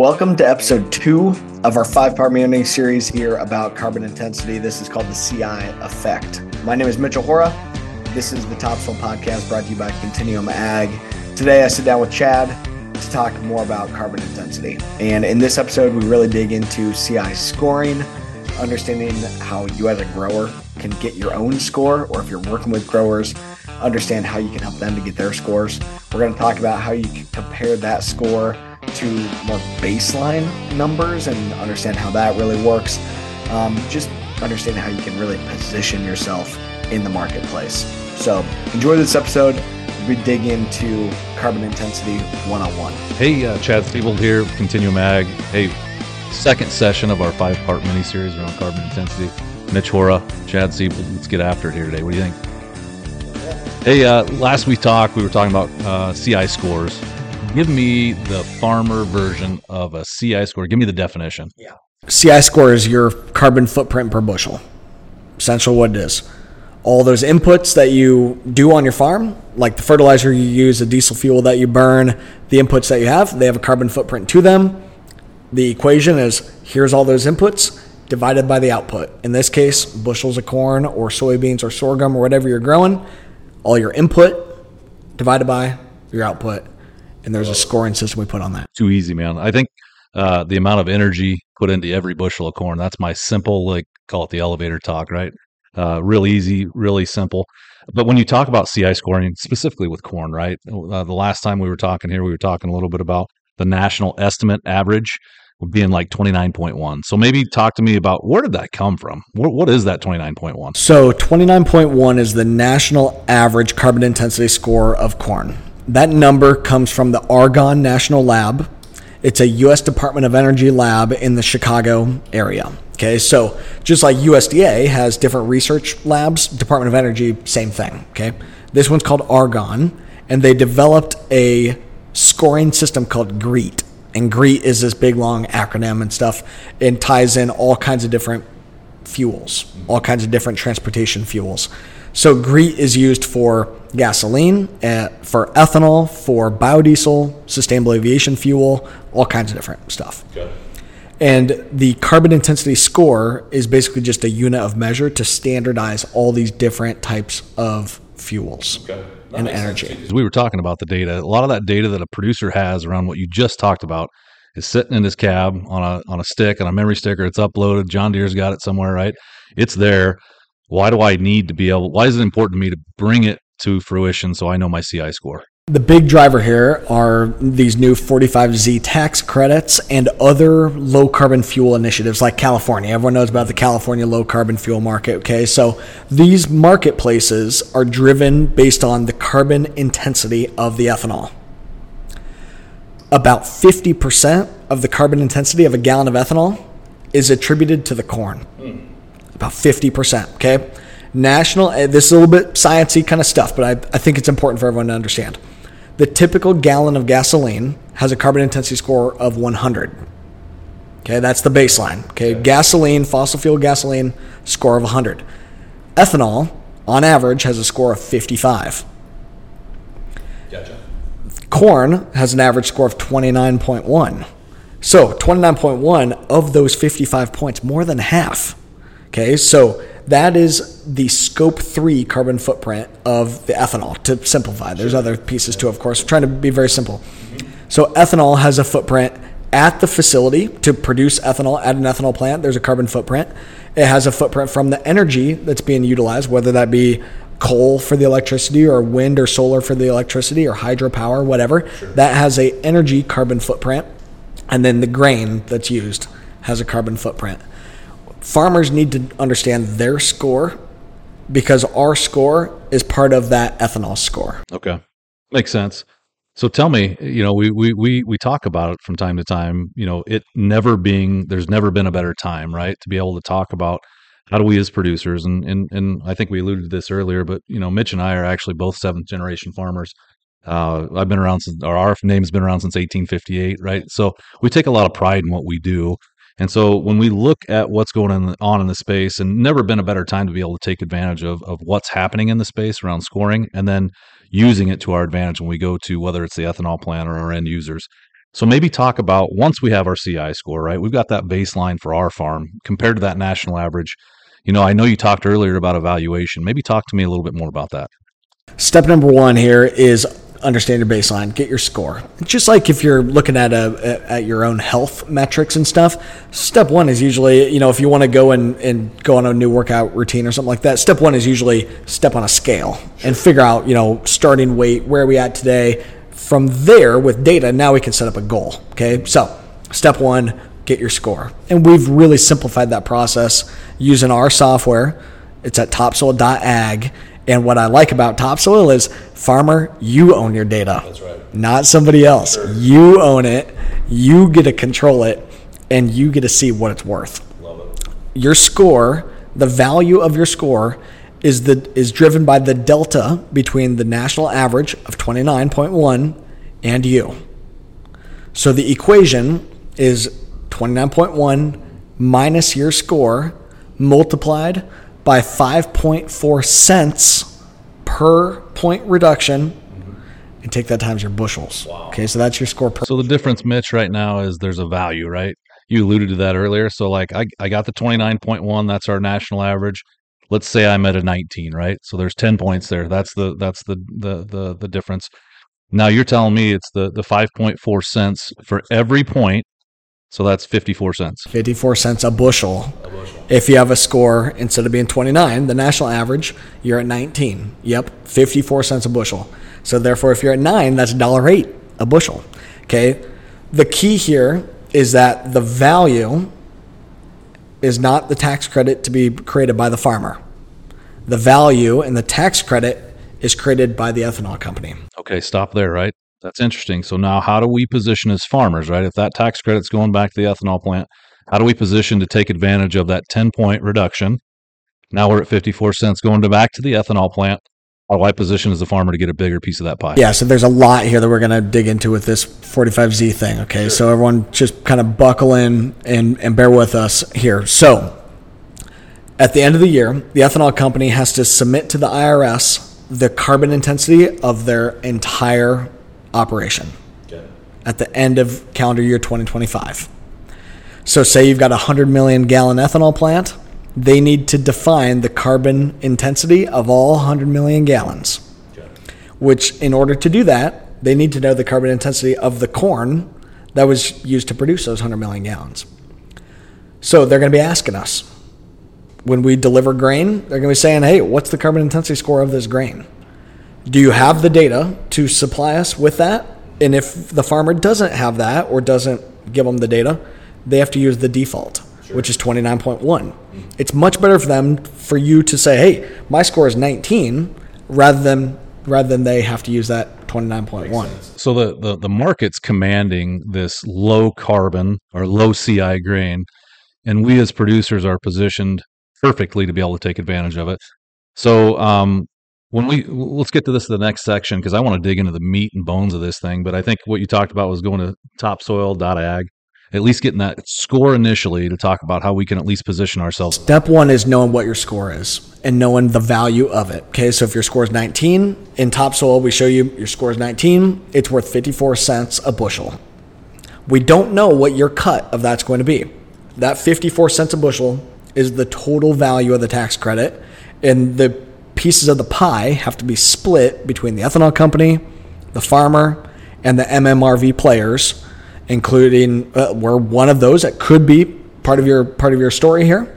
Welcome to episode two of our five part mini series here about carbon intensity. This is called the CI effect. My name is Mitchell Hora. This is the Topsoil podcast brought to you by Continuum Ag. Today I sit down with Chad to talk more about carbon intensity. And in this episode, we really dig into CI scoring, understanding how you as a grower can get your own score, or if you're working with growers, understand how you can help them to get their scores. We're going to talk about how you can compare that score to more baseline numbers and understand how that really works. Um, just understand how you can really position yourself in the marketplace. So enjoy this episode. We dig into carbon intensity 101. Hey, uh, Chad Scebold here, Continuum Ag. Hey, second session of our five part mini series around carbon intensity. Mitch Hora, Chad Scebold. Let's get after it here today. What do you think? Hey, uh, last we talked, we were talking about uh, CI scores give me the farmer version of a CI score. Give me the definition. Yeah. CI score is your carbon footprint per bushel. Essentially, what it is. All those inputs that you do on your farm, like the fertilizer you use, the diesel fuel that you burn, the inputs that you have, they have a carbon footprint to them. The equation is here's all those inputs divided by the output. In this case, bushels of corn or soybeans or sorghum or whatever you're growing, all your input divided by your output and there's a scoring system we put on that. Too easy, man. I think uh, the amount of energy put into every bushel of corn, that's my simple, like, call it the elevator talk, right? Uh, real easy, really simple. But when you talk about CI scoring, specifically with corn, right? Uh, the last time we were talking here, we were talking a little bit about the national estimate average being like 29.1. So maybe talk to me about where did that come from? what, what is that 29.1? So 29.1 is the national average carbon intensity score of corn. That number comes from the Argonne National Lab. It's a U.S. Department of Energy lab in the Chicago area. Okay, so just like USDA has different research labs, Department of Energy, same thing. Okay, this one's called Argonne, and they developed a scoring system called GREET. And GREET is this big long acronym and stuff, and ties in all kinds of different fuels, all kinds of different transportation fuels. So GREET is used for gasoline, uh, for ethanol, for biodiesel, sustainable aviation fuel, all kinds of different stuff. Okay. And the carbon intensity score is basically just a unit of measure to standardize all these different types of fuels okay. and energy. We were talking about the data. A lot of that data that a producer has around what you just talked about is sitting in his cab on a on a stick on a memory sticker. It's uploaded. John Deere's got it somewhere, right? It's there. Why do I need to be able? Why is it important to me to bring it to fruition so I know my CI score? The big driver here are these new 45Z tax credits and other low carbon fuel initiatives like California. Everyone knows about the California low carbon fuel market. Okay, so these marketplaces are driven based on the carbon intensity of the ethanol. About 50% of the carbon intensity of a gallon of ethanol is attributed to the corn. Mm. About 50%. Okay national, eh, this is a little bit sciencey kind of stuff, but I, I think it's important for everyone to understand. The typical gallon of gasoline has a carbon intensity score of 100. Okay, that's the baseline. Okay, okay. gasoline, fossil fuel gasoline, score of 100. Ethanol, on average, has a score of 55. Corn has an average score of 29.1. So 29.1 of those 55 points, more than half. Okay, so that is the scope three carbon footprint of the ethanol to simplify. There's other pieces too, of course. Trying to be very simple. So ethanol has a footprint at the facility to produce ethanol at an ethanol plant. There's a carbon footprint. It has a footprint from the energy that's being utilized, whether that be coal for the electricity or wind or solar for the electricity or hydropower, whatever. Sure. That has a energy carbon footprint. And then the grain that's used has a carbon footprint farmers need to understand their score because our score is part of that ethanol score. Okay. Makes sense. So tell me, you know, we, we, we, we talk about it from time to time, you know, it never being, there's never been a better time, right? To be able to talk about how do we as producers, and, and, and I think we alluded to this earlier, but, you know, Mitch and I are actually both seventh generation farmers. Uh, I've been around since, our name's been around since 1858, right? So we take a lot of pride in what we do. And so when we look at what's going on in the space, and never been a better time to be able to take advantage of, of what's happening in the space around scoring and then using it to our advantage when we go to whether it's the ethanol plant or our end users. So maybe talk about once we have our CI score, right? We've got that baseline for our farm compared to that national average. You know, I know you talked earlier about evaluation. Maybe talk to me a little bit more about that. Step number one here is understand your baseline, get your score. Just like if you're looking at a at your own health metrics and stuff, step one is usually, you know, if you want to go and, and go on a new workout routine or something like that, step one is usually step on a scale and figure out, you know, starting weight, where are we at today? From there with data, now we can set up a goal. Okay. So step one, get your score. And we've really simplified that process using our software. It's at topsoil.ag and what I like about topsoil is farmer, you own your data. That's right. Not somebody else. Sure. You own it. You get to control it and you get to see what it's worth. Love it. Your score, the value of your score is the is driven by the delta between the national average of 29.1 and you. So the equation is 29.1 minus your score multiplied by 5.4 cents per point reduction and take that times your bushels. Wow. Okay, so that's your score per. So the difference, Mitch, right now is there's a value, right? You alluded to that earlier. So like I, I got the 29.1, that's our national average. Let's say I'm at a 19, right? So there's 10 points there. That's the that's the the the, the difference. Now you're telling me it's the the 5.4 cents for every point. So that's 54 cents. 54 cents a bushel. A bushel. If you have a score instead of being 29, the national average, you're at 19. Yep, 54 cents a bushel. So therefore, if you're at nine, that's $1.08 a bushel. Okay. The key here is that the value is not the tax credit to be created by the farmer. The value and the tax credit is created by the ethanol company. Okay, stop there, right? That's interesting. So now how do we position as farmers, right? If that tax credit's going back to the ethanol plant, how do we position to take advantage of that 10 point reduction? Now we're at 54 cents going to back to the ethanol plant. How do I position as a farmer to get a bigger piece of that pie? Yeah, so there's a lot here that we're going to dig into with this 45Z thing. Okay, so everyone just kind of buckle in and, and bear with us here. So, at the end of the year, the ethanol company has to submit to the IRS the carbon intensity of their entire operation Okay. at the end of calendar year 2025. So, say you've got a 100 million gallon ethanol plant, they need to define the carbon intensity of all 100 million gallons Okay. which in order to do that, they need to know the carbon intensity of the corn that was used to produce those 100 million gallons. So they're going to be asking us when we deliver grain, they're going to be saying, hey, what's the carbon intensity score of this grain? Do you have the data to supply us with that? And if the farmer doesn't have that or doesn't give them the data, they have to use the default, which is 29.1. It's much better for them for you to say, hey, my score is 19 rather than rather than they have to use that 29.1. So the, the, the market's commanding this low carbon or low CI grain, and we as producers are positioned perfectly to be able to take advantage of it. So um, when we let's get to this the next section because I want to dig into the meat and bones of this thing. But I think what you talked about was going to topsoil.ag, at least getting that score initially to talk about how we can at least position ourselves. Step one is knowing what your score is and knowing the value of it. Okay, so if your score is 19 in topsoil, we show you your score is 19, it's worth 54 cents a bushel. We don't know what your cut of that's going to be. That 54 cents a bushel is the total value of the tax credit, and the pieces of the pie have to be split between the ethanol company, the farmer, and the MMRV players, including uh, we're one of those that could be part of your part of your story here.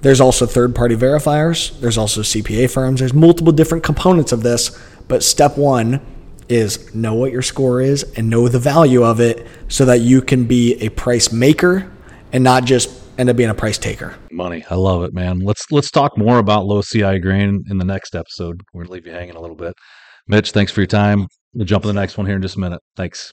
There's also third party verifiers. There's also CPA firms. There's multiple different components of this, but step one is know what your score is and know the value of it so that you can be a price maker and not just end up being a price taker. Money, I love it, man. Let's let's talk more about low CI grain in the next episode. We're gonna leave you hanging a little bit. Mitch, thanks for your time. We'll jump to the next one here in just a minute. Thanks.